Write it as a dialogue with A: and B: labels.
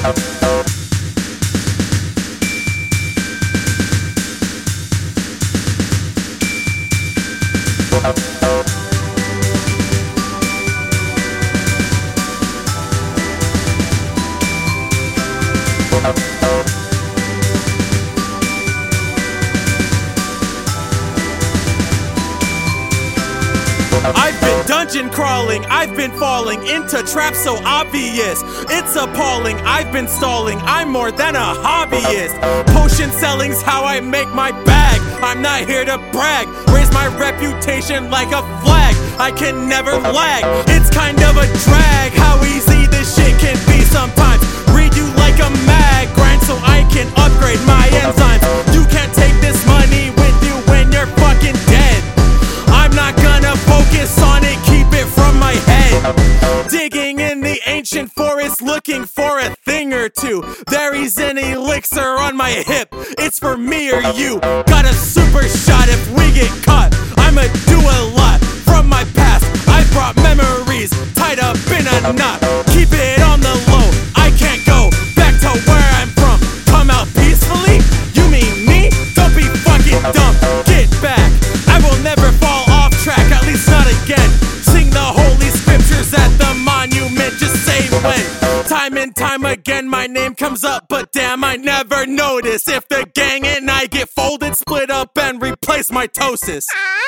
A: Thank I've been dungeon crawling, I've been falling into traps so obvious. It's appalling, I've been stalling, I'm more than a hobbyist. Potion selling's how I make my bag. I'm not here to brag, raise my reputation like a flag. I can never lag, it's kind of a drag. How easy looking for a thing or two. There is an elixir on my hip, it's for me or you. Got a super shot if we get caught. I'ma do a lot from my past. I brought memories tied up in a knot. Keep it on the low, I can't go back to where I'm from. Come out peacefully? You mean me? Don't be fucking dumb. Get back. I will never fall off track, at least not again. Sing the holy scriptures at the monument, just say when. Time again, my name comes up, but damn, I never notice. If the gang and I get folded, split up, and replace mitosis.
B: Ah!